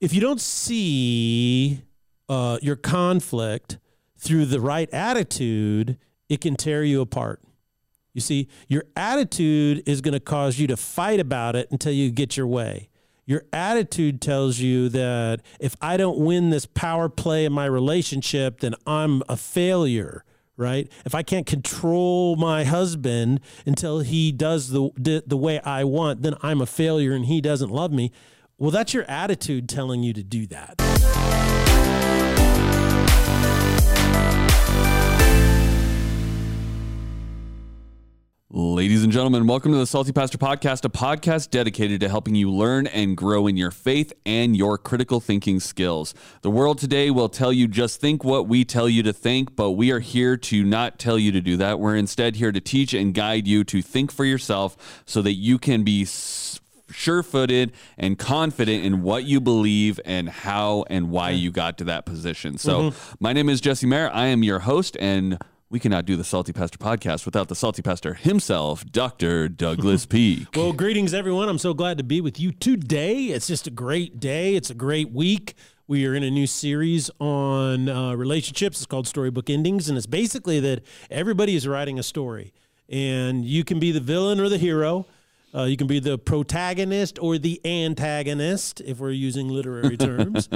if you don't see uh, your conflict through the right attitude, it can tear you apart. You see, your attitude is going to cause you to fight about it until you get your way. Your attitude tells you that if I don't win this power play in my relationship, then I'm a failure, right? If I can't control my husband until he does the, the, the way I want, then I'm a failure and he doesn't love me. Well, that's your attitude telling you to do that. Ladies and gentlemen, welcome to the Salty Pastor Podcast, a podcast dedicated to helping you learn and grow in your faith and your critical thinking skills. The world today will tell you just think what we tell you to think, but we are here to not tell you to do that. We're instead here to teach and guide you to think for yourself so that you can be sure footed and confident in what you believe and how and why you got to that position. So, mm-hmm. my name is Jesse Mayer. I am your host, and we cannot do the Salty Pastor podcast without the Salty Pastor himself, Dr. Douglas Peake. well, greetings, everyone. I'm so glad to be with you today. It's just a great day, it's a great week. We are in a new series on uh, relationships. It's called Storybook Endings, and it's basically that everybody is writing a story, and you can be the villain or the hero. Uh, you can be the protagonist or the antagonist if we're using literary terms.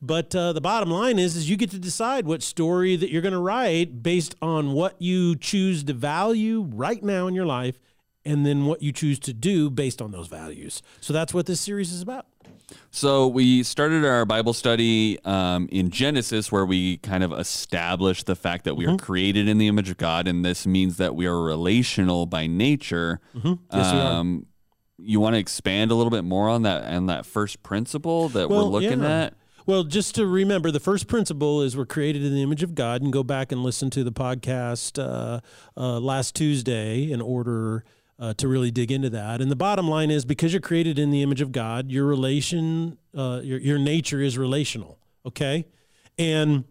but uh, the bottom line is, is you get to decide what story that you're going to write based on what you choose to value right now in your life, and then what you choose to do based on those values. So that's what this series is about. So we started our Bible study um, in Genesis, where we kind of established the fact that we mm-hmm. are created in the image of God, and this means that we are relational by nature. Mm-hmm. Yes, um, you want to expand a little bit more on that and that first principle that well, we're looking yeah. at? Well, just to remember, the first principle is we're created in the image of God, and go back and listen to the podcast uh, uh, last Tuesday in order uh, to really dig into that. And the bottom line is because you're created in the image of God, your relation, uh, your, your nature is relational. Okay. And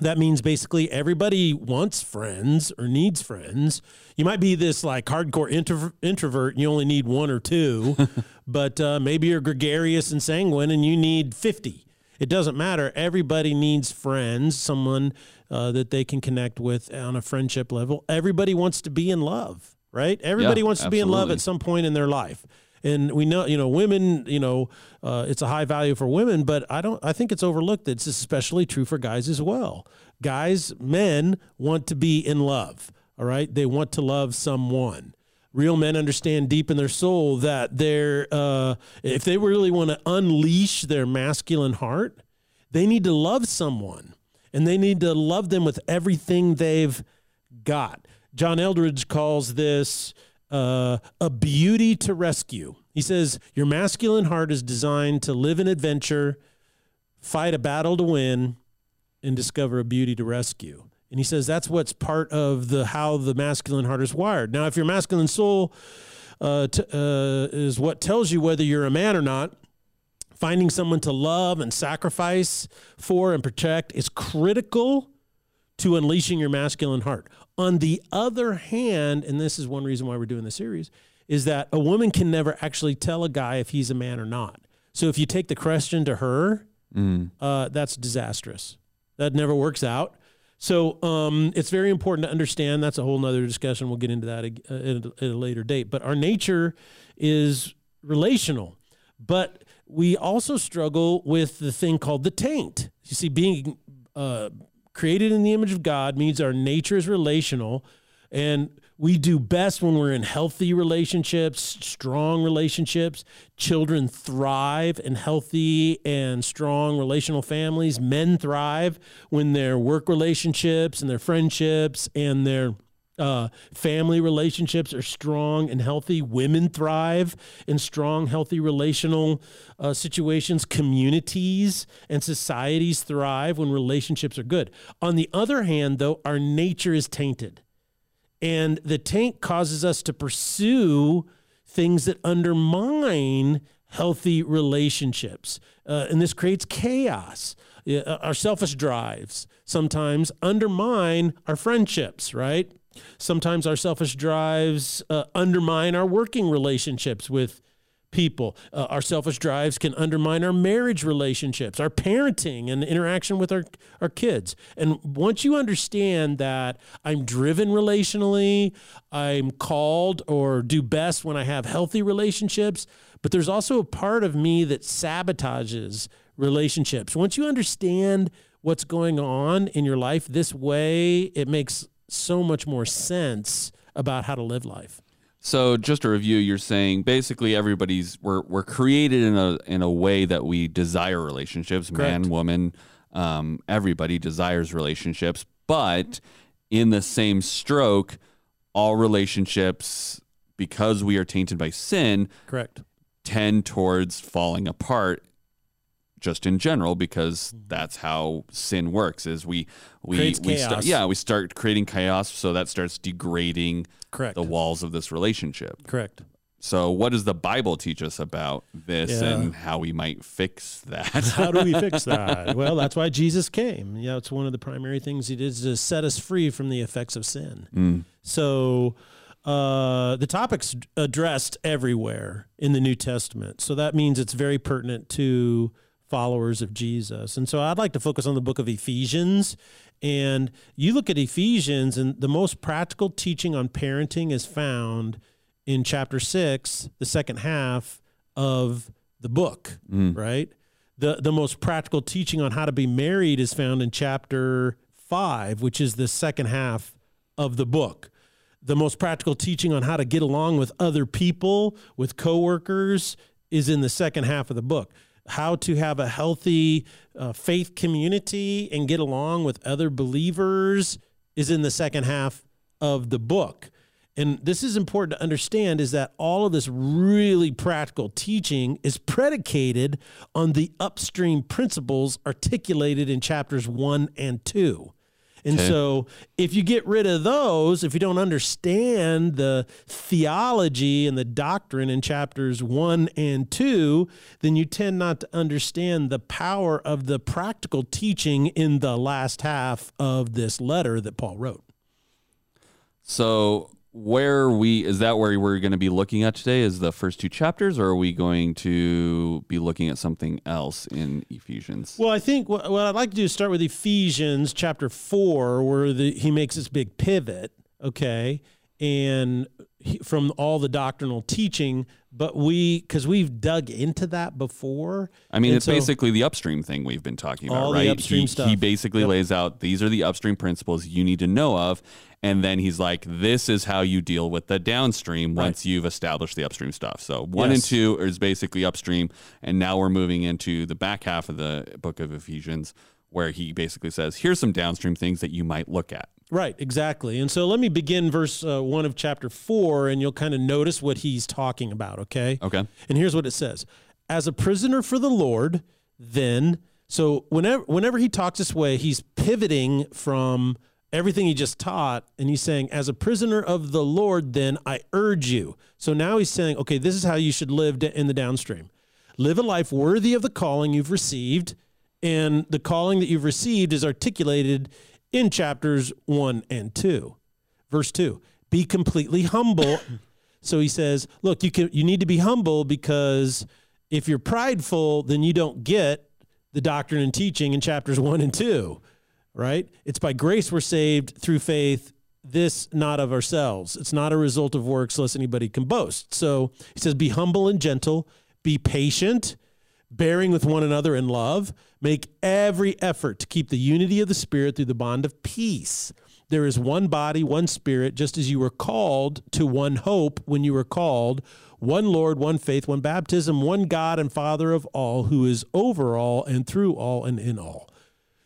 that means basically everybody wants friends or needs friends. You might be this like hardcore intro- introvert and you only need one or two, but uh, maybe you're gregarious and sanguine and you need 50. It doesn't matter. Everybody needs friends, someone uh, that they can connect with on a friendship level. Everybody wants to be in love right? Everybody yeah, wants to absolutely. be in love at some point in their life. And we know, you know, women, you know, uh, it's a high value for women, but I don't, I think it's overlooked that it's especially true for guys as well. Guys, men want to be in love, all right? They want to love someone. Real men understand deep in their soul that they're, uh, if they really want to unleash their masculine heart, they need to love someone and they need to love them with everything they've got. John Eldredge calls this uh, a beauty to rescue. He says, Your masculine heart is designed to live an adventure, fight a battle to win, and discover a beauty to rescue. And he says that's what's part of the how the masculine heart is wired. Now, if your masculine soul uh, t- uh, is what tells you whether you're a man or not, finding someone to love and sacrifice for and protect is critical to unleashing your masculine heart. On the other hand, and this is one reason why we're doing the series, is that a woman can never actually tell a guy if he's a man or not. So if you take the question to her, mm. uh, that's disastrous. That never works out. So um, it's very important to understand. That's a whole nother discussion. We'll get into that at a, at a later date. But our nature is relational. But we also struggle with the thing called the taint. You see, being uh, created in the image of God means our nature is relational. And we do best when we're in healthy relationships, strong relationships. Children thrive in healthy and strong relational families. Men thrive when their work relationships and their friendships and their uh, family relationships are strong and healthy. Women thrive in strong, healthy relational uh, situations. Communities and societies thrive when relationships are good. On the other hand, though, our nature is tainted. And the taint causes us to pursue things that undermine healthy relationships. Uh, and this creates chaos. Uh, our selfish drives sometimes undermine our friendships, right? Sometimes our selfish drives uh, undermine our working relationships with people. Uh, our selfish drives can undermine our marriage relationships, our parenting, and interaction with our, our kids. And once you understand that I'm driven relationally, I'm called or do best when I have healthy relationships, but there's also a part of me that sabotages relationships. Once you understand what's going on in your life this way, it makes so much more sense about how to live life. So just to review, you're saying basically everybody's we're we're created in a in a way that we desire relationships, Correct. man, woman, um, everybody desires relationships, but in the same stroke, all relationships, because we are tainted by sin, Correct. tend towards falling apart just in general because that's how sin works is we we Creates we start yeah we start creating chaos so that starts degrading Correct. the walls of this relationship Correct. so what does the bible teach us about this Yeah. and how we might fix that How do we fix that? well, that's why Jesus came. Yeah, it's one of the primary things he did is to set us free from the effects of sin. Mm. So uh, the topic's addressed everywhere in the New Testament. So that means it's very pertinent to followers of Jesus. And so I'd like to focus on the book of Ephesians. And you look at Ephesians, and the most practical teaching on parenting is found in chapter six, the second half of the book, mm. right? The, the most practical teaching on how to be married is found in chapter five, which is the second half of the book the most practical teaching on how to get along with other people, with coworkers, is in the second half of the book. How to have a healthy uh, faith community and get along with other believers is in the second half of the book. And this is important to understand is that all of this really practical teaching is predicated on the upstream principles articulated in chapters one and two. And Okay. so, if you get rid of those, if you don't understand the theology and the doctrine in chapters one and two, then you tend not to understand the power of the practical teaching in the last half of this letter that Paul wrote. so where we is that where we're going to be looking at today is the first two chapters or are we going to be looking at something else in ephesians? Well, I think what, what I'd like to do is start with Ephesians chapter four, where the, he makes this big pivot, okay, and from all the doctrinal teaching, but we because we've dug into that before. I mean, and it's so- basically the upstream thing we've been talking about, right? upstream he, stuff. he basically lays out these are the upstream principles you need to know of. And then he's like, this is how you deal with the downstream once you've established the upstream stuff. So one and two is basically upstream. And now we're moving into the back half of the book of Ephesians, where he basically says, here's some downstream things that you might look at. Right, exactly. And so let me begin verse uh, one of chapter four, and you'll kind of notice what he's talking about, okay? Okay. And here's what it says As a prisoner for the Lord, then, so whenever, whenever he talks this way, he's pivoting from everything he just taught, and he's saying, As a prisoner of the Lord, then I urge you. So now he's saying, okay, this is how you should live in the downstream. Live a life worthy of the calling you've received. And the calling that you've received is articulated in chapters one and two. Verse two, be completely humble. so he says, look, you can you need to be humble because if you're prideful, then you don't get the doctrine and teaching in chapters one and two. Right? It's by grace we're saved through faith, this not of ourselves. It's not a result of works, lest anybody can boast. So he says, be humble and gentle, be patient, bearing with one another in love. Make every effort to keep the unity of the Spirit through the bond of peace. There is one body, one Spirit, just as you were called to one hope when you were called, one Lord, one faith, one baptism, one God and Father of all, who is over all and through all and in all.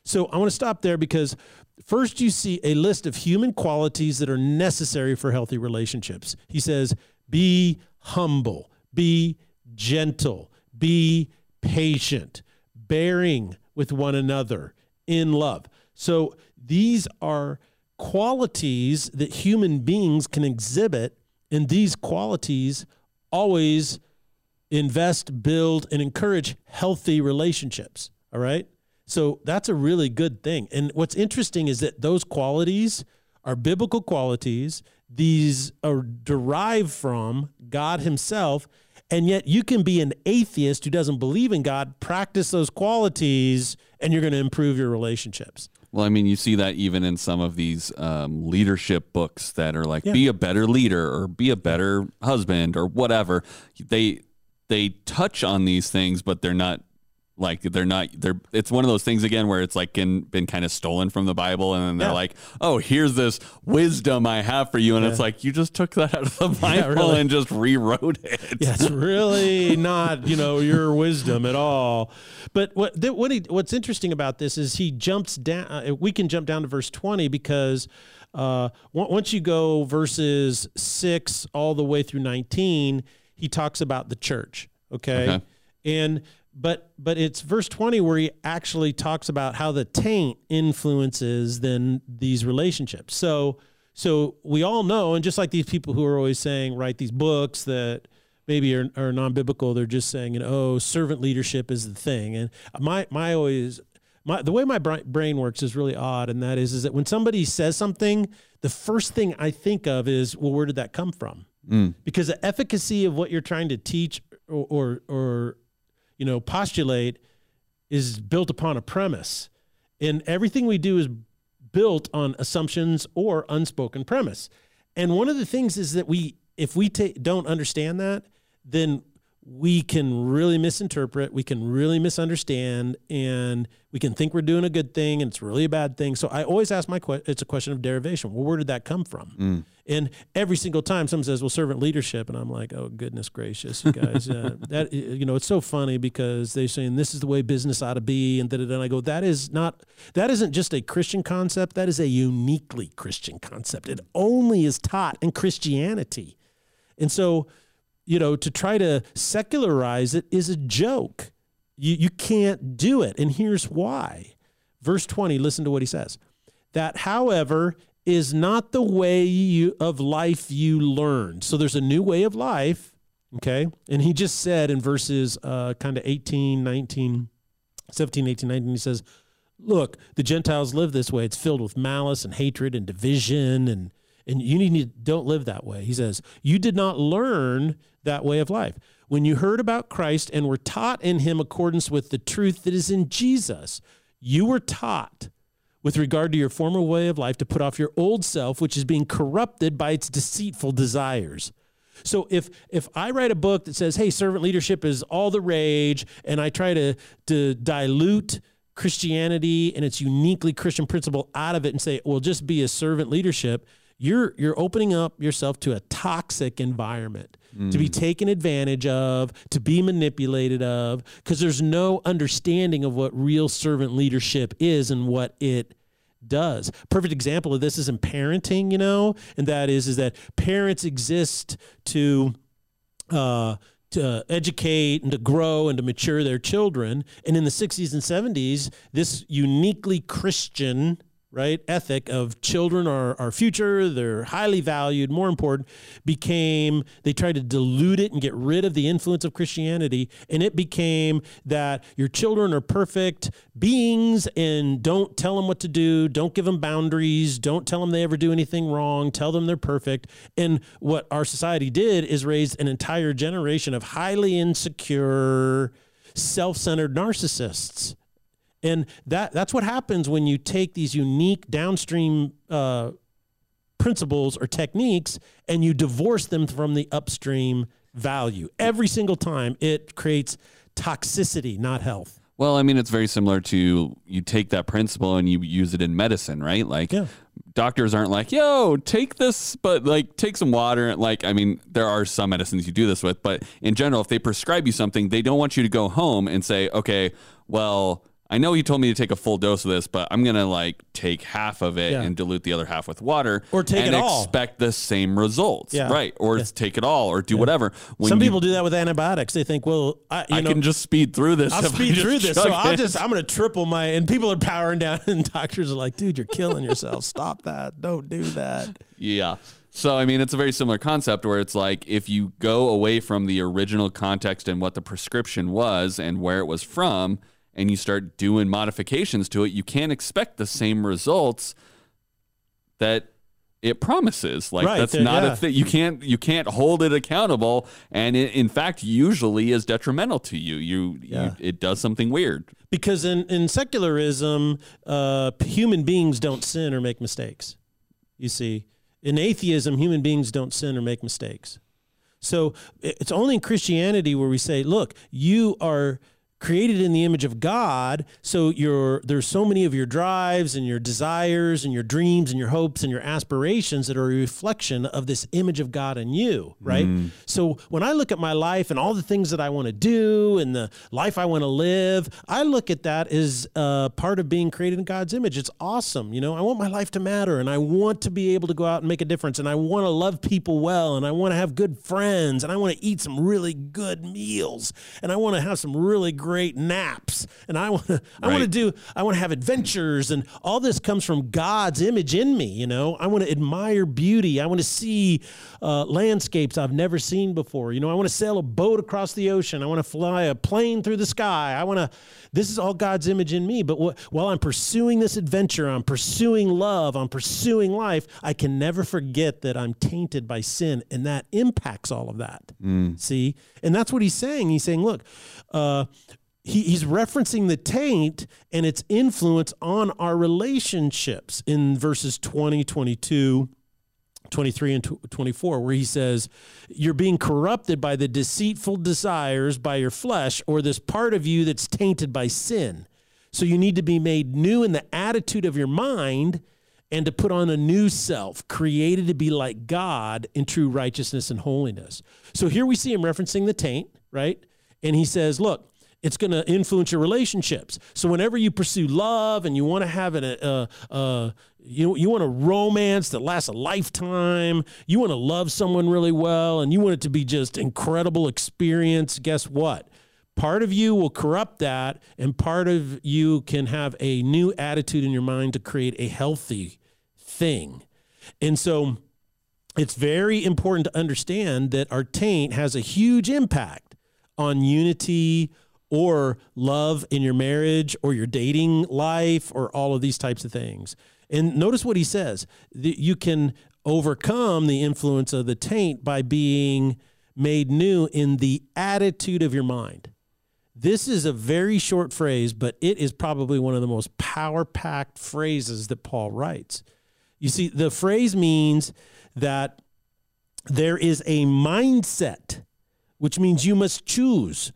So I want to stop there because first you see a list of human qualities that are necessary for healthy relationships. He says, be humble, be gentle, be patient, bearing with one another in love. So these are qualities that human beings can exhibit, and these qualities always invest, build, and encourage healthy relationships. All right. So that's a really good thing. And what's interesting is that those qualities are biblical qualities. These are derived from God Himself, And yet you can be an atheist who doesn't believe in God, practice those qualities, and you're going to improve your relationships. Well, I mean, you see that even in some of these um, leadership books that are like, yeah. be a better leader or be a better husband or whatever. They they touch on these things, but they're not like they're not they're it's one of those things again where it's like been, been kind of stolen from the bible and then they're yeah. like oh here's this wisdom i have for you and yeah. it's like you just took that out of the bible yeah, really. and just rewrote it yeah it's really not you know your wisdom at all but what what he, what's interesting about this is he jumps down uh, we can jump down to verse 20 because uh, once you go verses 6 all the way through 19 he talks about the church okay. okay. and but but it's verse 20 where he actually talks about how the taint influences then these relationships. So so we all know and just like these people who are always saying write these books that maybe are, are non-biblical they're just saying you know oh servant leadership is the thing. And my my always my the way my brain works is really odd and that is is that when somebody says something the first thing i think of is well where did that come from? Mm. because the efficacy of what you're trying to teach or, or, or you know, postulate is built upon a premise. And everything we do is built on assumptions or unspoken premise. And one of the things is that we, if we ta- don't understand that, then we can really misinterpret, we can really misunderstand, and we can think we're doing a good thing and it's really a bad thing. So I always ask my question, it's a question of derivation. Well, where did that come from? Mm. And every single time someone says, well, servant leadership, and I'm like, oh, goodness gracious, you guys. uh, that, you know, it's so funny because they're saying this is the way business ought to be. And then I go, that is not, that isn't just a Christian concept, that is a uniquely Christian concept. It only is taught in Christianity. And so, you know, to try to secularize it is a joke. You, you can't do it. And here's why. Verse 20, listen to what he says. That, however, is not the way you, of life you learned. So there's a new way of life, okay? And he just said in verses uh, kind of 18, 19, 17, 18, 19, he says, Look, the Gentiles live this way. It's filled with malice and hatred and division and and you need to don't live that way. He says, You did not learn that way of life. When you heard about Christ and were taught in him accordance with the truth that is in Jesus, you were taught with regard to your former way of life to put off your old self, which is being corrupted by its deceitful desires. So if if I write a book that says, "Hey, servant leadership is all the rage," and I try to to dilute Christianity and its uniquely Christian principle out of it and say, "Well, just be a servant leadership," you're you're opening up yourself to a toxic environment mm. to be mm. taken advantage of to be manipulated of because there's no understanding of what real servant leadership is and what it does perfect example of this is in parenting you know and that is is that parents exist to uh to educate and to grow and to mature their children and in the 60s and 70s this uniquely christian right ethic of children are our future they're highly valued more important became they tried to dilute it and get rid of the influence of christianity and it became that your children are perfect beings and don't tell them what to do don't give them boundaries don't tell them they ever do anything wrong tell them they're perfect. And what our society did is raise an entire generation of highly insecure self-centered narcissists and that that's what happens when you take these unique downstream uh, principles or techniques and you divorce them from the upstream value. Every single time, it creates toxicity, not health. Well, I mean, it's very similar to you take that principle and you use it in medicine, right? Like, yeah. doctors aren't like, yo, take this, but like, take some water. Like, I mean, there are some medicines you do this with, but in general, if they prescribe you something, they don't want you to go home and say, okay, well, I know he told me to take a full dose of this, but I'm gonna like take half of it yeah. and dilute the other half with water, or take and it all. Expect the same results, yeah. right? Or yeah. take it all, or do whatever. When Some you, people do that with antibiotics. They think, well, I, I know, can just speed through this. I'll speed through this, so I'll just I'm gonna triple my. And people are powering down, and doctors are like, dude, you're killing yourself. Stop that. Don't do that. Yeah. So, I mean, it's a very similar concept where it's like if you go away from the original context and what the prescription was and where it was from, and you start doing modifications to it, you can't expect the same results that it promises. Like Right, that's there- not yeah. a thing. You can't you can't hold it accountable, and it, in fact, usually is detrimental to you. You, Yeah. you it does something weird. Because in, in secularism, uh, human beings don't sin or make mistakes. You see, in atheism, human beings don't sin or make mistakes. So it's only in Christianity where we say, look, you are created in the image of God. So your there's so many of your drives and your desires and your dreams and your hopes and your aspirations that are a reflection of this image of God in you, right? So when I look at my life and all the things that I want to do and the life I want to live, I look at that as uh, part of being created in God's image. It's awesome. You know, I want my life to matter and I want to be able to go out and make a difference and I want to love people well and I want to have good friends and I want to eat some really good meals and I want to have some really great naps and I want to I want to do I want to have adventures and all this comes from God's image in me, you know. I want to admire beauty. I want to see uh, landscapes I've never seen before. You know, I want to sail a boat across the ocean. I want to fly a plane through the sky. I want to this is all God's image in me, but wh- while I'm pursuing this adventure, I'm pursuing love, I'm pursuing life, I can never forget that I'm tainted by sin and that impacts all of that. See? And that's what he's saying. He's saying, look, uh, he, he's referencing the taint and its influence on our relationships in verses 20, 22, 23 and 24 where he says you're being corrupted by the deceitful desires by your flesh or this part of you that's tainted by sin. So you need to be made new in the attitude of your mind and to put on a new self created to be like god in true righteousness and holiness. So here we see him referencing the taint right? And he says look it's going to influence your relationships. So whenever you pursue love and you want to have an, uh, uh, you you want a romance that lasts a lifetime, you want to love someone really well, and you want it to be just incredible experience. Guess what? Part of you will corrupt that, and part of you can have a new attitude in your mind to create a healthy thing. And so it's very important to understand that our taint has a huge impact on unity or love in your marriage or your dating life or all of these types of things. And notice what he says that you can overcome the influence of the taint by being made new in the attitude of your mind. This is a very short phrase, but it is probably one of the most power packed phrases that Paul writes. You see, the phrase means that there is a mindset, which means you must choose.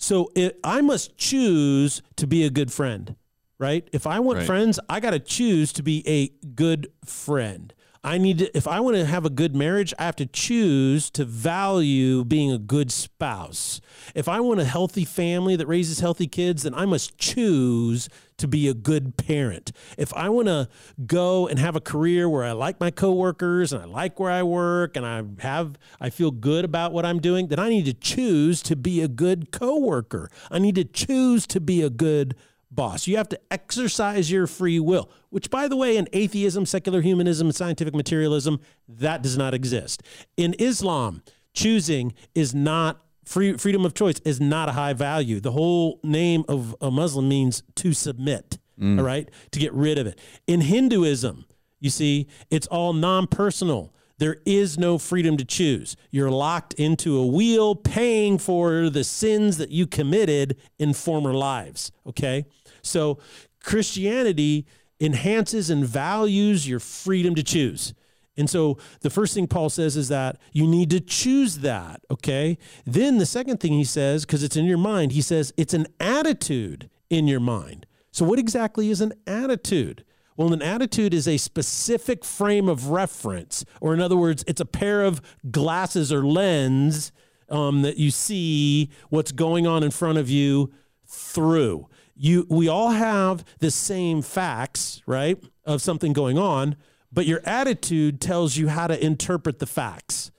So it, I must choose to be a good friend, right? If I want Right. friends, I got to choose to be a good friend. I need to, if I want to have a good marriage, I have to choose to value being a good spouse. If I want a healthy family that raises healthy kids, then I must choose to be a good parent. If I want to go and have a career where I like my coworkers and I like where I work and I have I feel good about what I'm doing, then I need to choose to be a good coworker. I need to choose to be a good boss. You have to exercise your free will, which, by the way, in atheism, secular humanism, and scientific materialism, that does not exist. In Islam, choosing is not free freedom of choice is not a high value. The whole name of a Muslim means to submit. Mm. All right, to get rid of it. In Hinduism, you see, it's all non-personal. There is no freedom to choose. You're locked into a wheel paying for the sins that you committed in former lives. Okay. So Christianity enhances and values your freedom to choose. And so the first thing Paul says is that you need to choose that, okay? Then the second thing he says, because it's in your mind, he says it's an attitude in your mind. So, what exactly is an attitude? Well, an attitude is a specific frame of reference, or in other words, it's a pair of glasses or lens um, that you see what's going on in front of you through. You, we all have the same facts, right, of something going on, but your attitude tells you how to interpret the facts.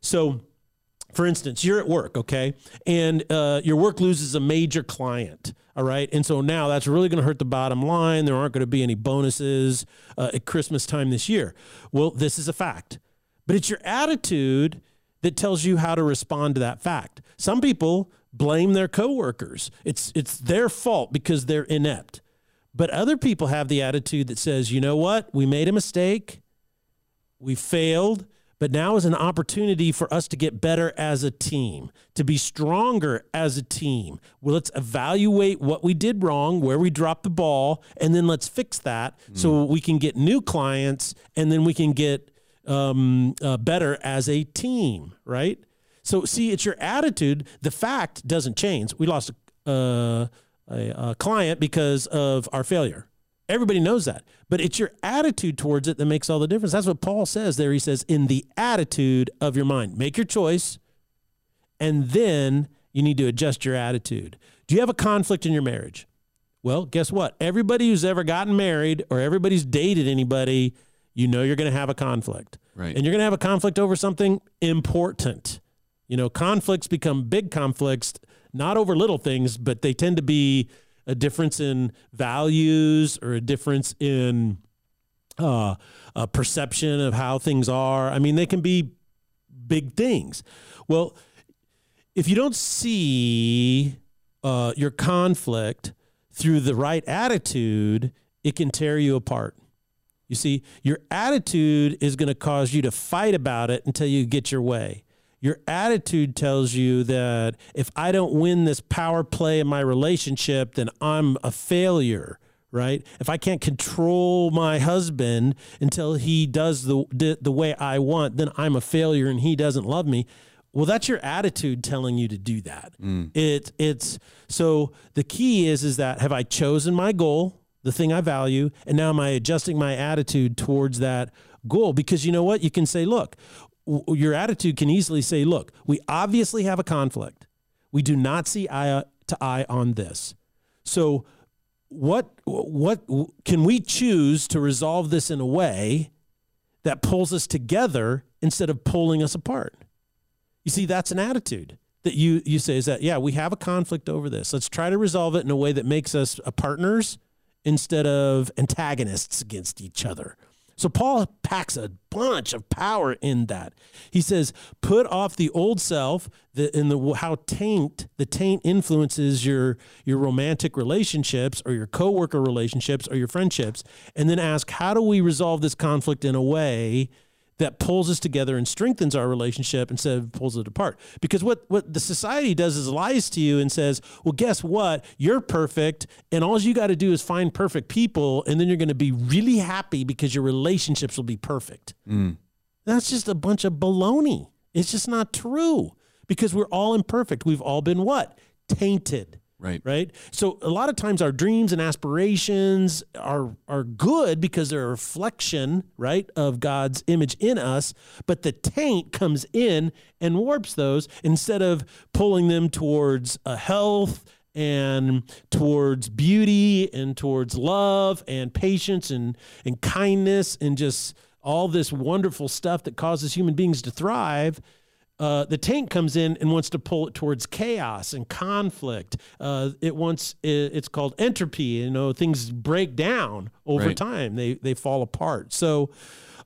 So, for instance, you're at work, okay, and uh, your work loses a major client, all right, and so now that's really going to hurt the bottom line. There aren't going to be any bonuses uh, at Christmas time this year. Well, this is a fact, but it's your attitude that tells you how to respond to that fact. Some people blame their coworkers. It's it's their fault because they're inept. But other people have the attitude that says, "You know what? We made a mistake we failed, but now is an opportunity for us to get better as a team, to be stronger as a team. Well, let's evaluate what we did wrong, where we dropped the ball, and then let's fix that mm. so we can get new clients and then we can get um, uh, better as a team, right? So, see, it's your attitude. The fact doesn't change. We lost uh, a, a client because of our failure. Everybody knows that. But it's your attitude towards it that makes all the difference. That's what Paul says there. He says, in the attitude of your mind, make your choice, and then you need to adjust your attitude. Do you have a conflict in your marriage? Well, guess what? Everybody who's ever gotten married or everybody's dated anybody, you know you're going to have a conflict. Right. And you're going to have a conflict over something important. You know, conflicts become big conflicts, not over little things, but they tend to be a difference in values or a difference in uh, a perception of how things are. I mean, they can be big things. Well, if you don't see uh, your conflict through the right attitude, it can tear you apart. You see, your attitude is going to cause you to fight about it until you get your way. Your attitude tells you that if I don't win this power play in my relationship, then I'm a failure, right? If I can't control my husband until he does the, the, the way I want, then I'm a failure and he doesn't love me. Well, that's your attitude telling you to do that. Mm. It, it's so the key is is that have I chosen my goal, the thing I value, and now am I adjusting my attitude towards that goal? Because you know what? You can say, look, your attitude can easily say, look, we obviously have a conflict. We do not see eye uh, to eye on this. So what what can we choose to resolve this in a way that pulls us together instead of pulling us apart? You see, that's an attitude that you you say is that yeah, we have a conflict over this. Let's try to resolve it in a way that makes us partners instead of antagonists against each other. So Paul packs a bunch of power in that. He says, "Put off the old self, the in the how taint the taint influences your your romantic relationships or your coworker relationships or your friendships, and then ask, how do we resolve this conflict in a way that pulls us together and strengthens our relationship instead of pulls it apart. Because what, what the society does is lies to you and says, well, guess what? You're perfect, and all you got to do is find perfect people, and then you're going to be really happy because your relationships will be perfect. Mm. That's just a bunch of baloney. It's just not true because we're all imperfect. We've all been what? Tainted. Right. Right. So a lot of times our dreams and aspirations are are good because they're a reflection, right, of God's image in us, but the taint comes in and warps those instead of pulling them towards a health and towards beauty and towards love and patience and and kindness and just all this wonderful stuff that causes human beings to thrive uh, the taint comes in and wants to pull it towards chaos and conflict. Uh, it wants it's called entropy. You know, things break down over right. time. They they fall apart. So.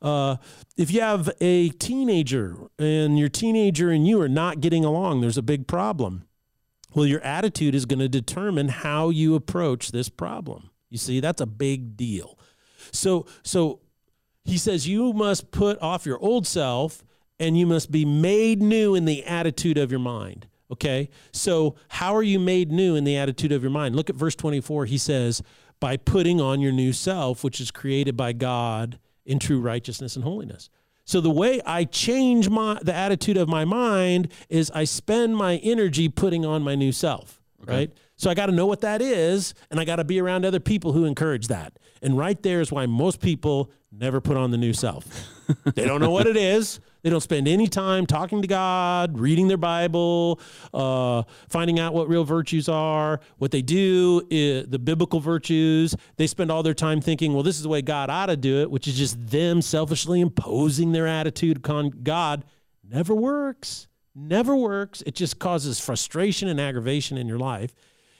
Uh, if you have a teenager and your teenager and you are not getting along, there's a big problem. Well, your attitude is going to determine how you approach this problem. You see, that's a big deal. So, so he says you must put off your old self and you must be made new in the attitude of your mind. Okay? So, how are you made new in the attitude of your mind? Look at verse 24. He says, by putting on your new self, which is created by God in true righteousness and holiness. So the way I change my the attitude of my mind is I spend my energy putting on my new self, okay. right? So I got to know what that is and I got to be around other people who encourage that. And right there is why most people never put on the new self. They don't know what it is. They don't spend any time talking to God, reading their Bible, uh, finding out what real virtues are. What they do, is the biblical virtues, they spend all their time thinking, well, this is the way God ought to do it, which is just them selfishly imposing their attitude on God. Never works. Never works. It just causes frustration and aggravation in your life.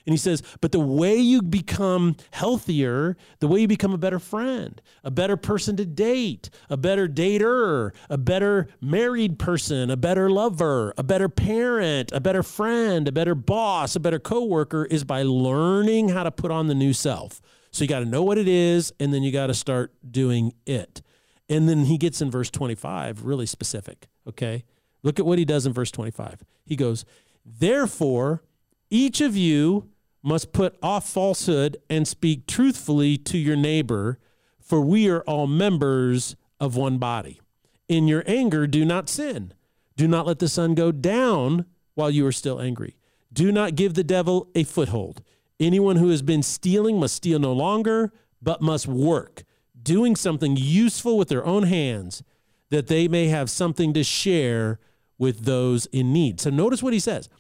And he says, but the way you become healthier, the way you become a better friend, a better person to date, a better dater, a better married person, a better lover, a better parent, a better friend, a better boss, a better coworker is by learning how to put on the new self. So you got to know what it is and then you got to start doing it. And then he gets in verse 25 really specific. Okay. Look at what he does in verse 25. He goes, Therefore, each of you must put off falsehood and speak truthfully to your neighbor, for we are all members of one body. In your anger, do not sin. Do not let the sun go down while you are still angry. Do not give the devil a foothold. Anyone who has been stealing must steal no longer, but must work, doing something useful with their own hands, that they may have something to share with those in need. So notice what he says.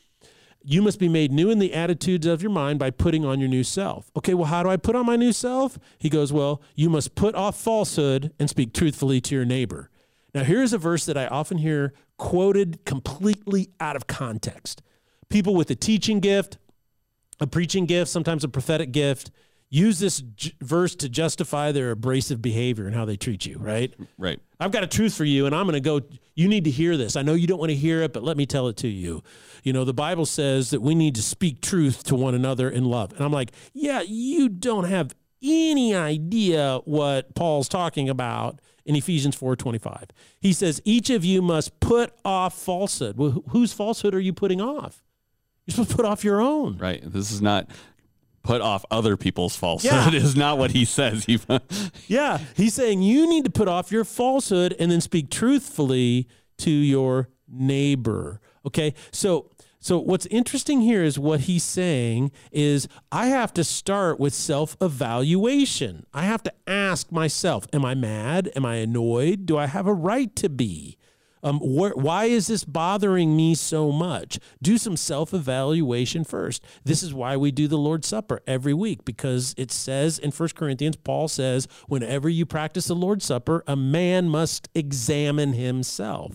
You must be made new in the attitudes of your mind by putting on your new self. Okay, well, how do I put on my new self? He goes, Well, you must put off falsehood and speak truthfully to your neighbor. Now, here's a verse that I often hear quoted completely out of context. People with a teaching gift, a preaching gift, sometimes a prophetic gift, use this j- verse to justify their abrasive behavior and how they treat you, right? Right. I've got a truth for you, and I'm going to go. You need to hear this. I know you don't want to hear it, but let me tell it to you. You know, the Bible says that we need to speak truth to one another in love. And I'm like, yeah, you don't have any idea what Paul's talking about in Ephesians 4:25. He says each of you must put off falsehood. Well, whose falsehood are you putting off? You're supposed to put off your own. Right. This is not put off other people's falsehood. Yeah. Is not what he says. Yeah, he's saying you need to put off your falsehood and then speak truthfully to your neighbor. Okay? So so what's interesting here is what he's saying is I have to start with self-evaluation. I have to ask myself, am I mad? Am I annoyed? Do I have a right to be? Um, wh- why is this bothering me so much? Do some self evaluation first. This is why we do the Lord's Supper every week because it says in 1 Corinthians, Paul says, whenever you practice the Lord's Supper, a man must examine himself.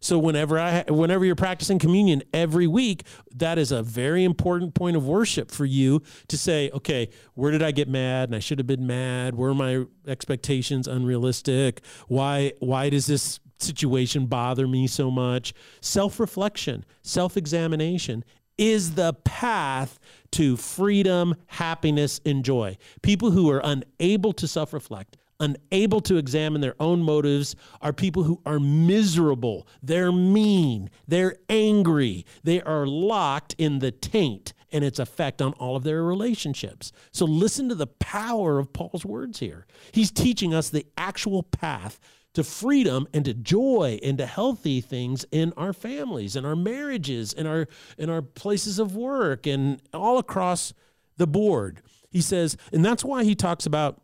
So whenever I, whenever you're practicing communion every week, that is a very important point of worship for you to say, okay, where did I get mad? And I should have been mad. Were my expectations unrealistic? Why, why does this situation bother me so much? Self reflection, self examination is the path to freedom, happiness, and joy. People who are unable to self reflect, unable to examine their own motives, are people who are miserable. They're mean. They're angry. They are locked in the taint and its effect on all of their relationships. So listen to the power of Paul's words here. He's teaching us the actual path to freedom and to joy and to healthy things in our families and our marriages and our in our places of work and all across the board. He says, and that's why he talks about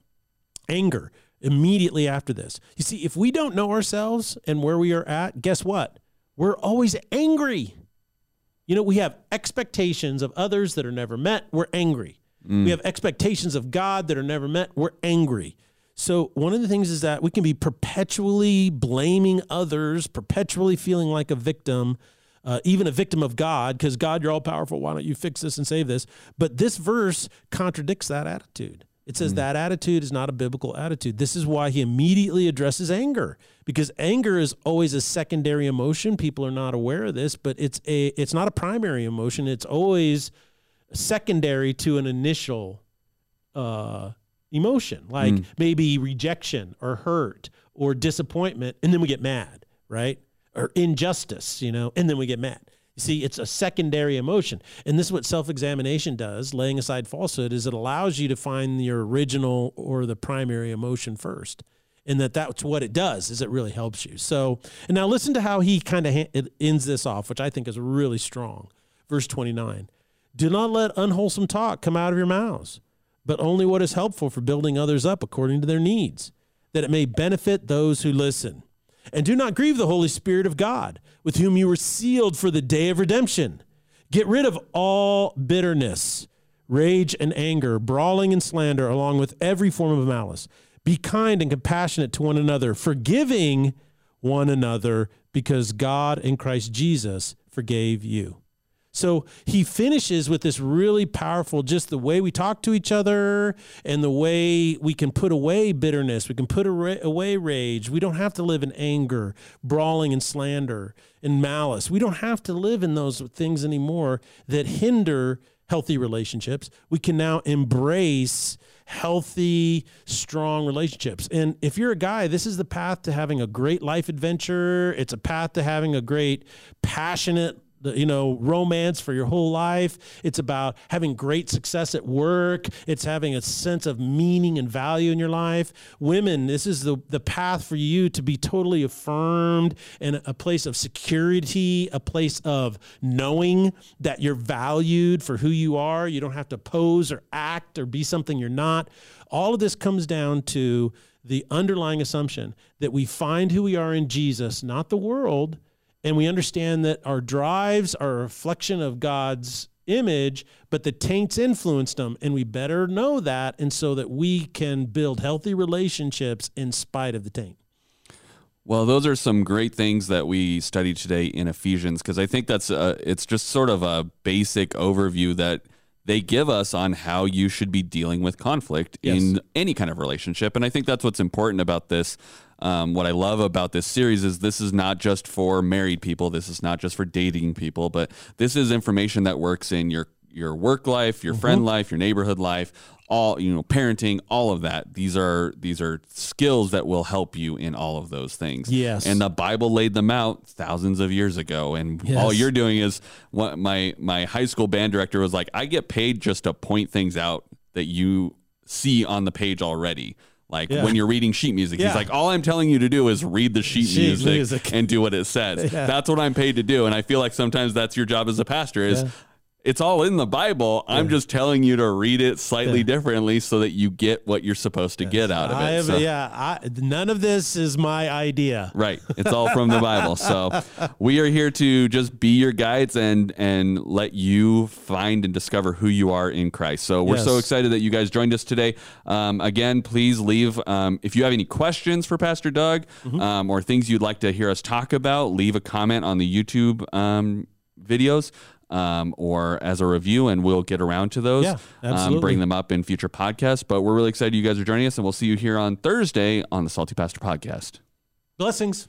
anger immediately after this. You see, if we don't know ourselves and where we are at, guess what? We're always angry. You know, we have expectations of others that are never met. We're angry. We mm. have expectations of God that are never met. We're angry. So, one of the things is that we can be perpetually blaming others, perpetually feeling like a victim, uh, even a victim of God, because God, you're all powerful. Why don't you fix this and save this? But this verse contradicts that attitude. It says that attitude is not a biblical attitude. This is why he immediately addresses anger, because anger is always a secondary emotion. People are not aware of this, but it's a it's not a primary emotion. It's always secondary to an initial uh, emotion, like mm. maybe rejection or hurt or disappointment, and then we get mad, right? Or injustice, you know, and then we get mad. You see, it's a secondary emotion. And this is what self examination does, laying aside falsehood, is it allows you to find your original or the primary emotion first. And that that's what it does is it really helps you. So, and now listen to how he kind of ha- ends this off, which I think is really strong. Verse 29. Do not let unwholesome talk come out of your mouths, but only what is helpful for building others up according to their needs, that it may benefit those who listen. And do not grieve the Holy Spirit of God, with whom you were sealed for the day of redemption. Get rid of all bitterness, rage and anger, brawling and slander, along with every form of malice. Be kind and compassionate to one another, forgiving one another, because God in Christ Jesus forgave you. So he finishes with this really powerful, just the way we talk to each other and the way we can put away bitterness, we can put away rage. We don't have to live in anger, brawling and slander and malice. We don't have to live in those things anymore that hinder healthy relationships. We can now embrace healthy, strong relationships. And if you're a guy, this is the path to having a great life adventure. It's a path to having a great, passionate you know romance for your whole life. It's about having great success at work. It's having a sense of meaning and value in your life. Women this is the the path for you to be totally affirmed in a place of security a place of knowing that you're valued for who you are. You don't have to pose or act or be something you're not. All of this comes down to the underlying assumption that we find who we are in Jesus not the world and we understand that our drives are a reflection of God's image, but the taints influenced them, and we better know that, and so that we can build healthy relationships in spite of the taint. Well, those are some great things that we studied today in Ephesians because I think that's a, it's just sort of a basic overview that they give us on how you should be dealing with conflict yes. in any kind of relationship, and I think that's what's important about this um, what I love about this series is this is not just for married people. This is not just for dating people, but this is information that works in your your work life, your mm-hmm. friend life, your neighborhood life, all you know, parenting, all of that. These are these are skills that will help you in all of those things. Yes. And the Bible laid them out thousands of years ago. And yes. all you're doing is what my my high school band director was like, I get paid just to point things out that you see on the page already. Like yeah. when you're reading sheet music, yeah. he's like, all I'm telling you to do is read the sheet, sheet music, music, and do what it says. Yeah. That's what I'm paid to do. And I feel like sometimes that's your job as a pastor is it's all in the Bible. Yeah. I'm just telling you to read it slightly yeah. differently so that you get what you're supposed to yes. get out of it. Have, so, yeah, I, none of this is my idea. Right. It's all from the Bible. So we are here to just be your guides and and let you find and discover who you are in Christ. So we're yes. so excited that you guys joined us today. Um, again, please leave um, if you have any questions for Pastor Doug mm-hmm. um, or things you'd like to hear us talk about. Leave a comment on the YouTube um, videos um, or as a review, and we'll get around to those. Yeah, um, absolutely. Um, bring them up in future podcasts. But we're really excited you guys are joining us, and we'll see you here on Thursday on the Salty Pastor Podcast. Blessings.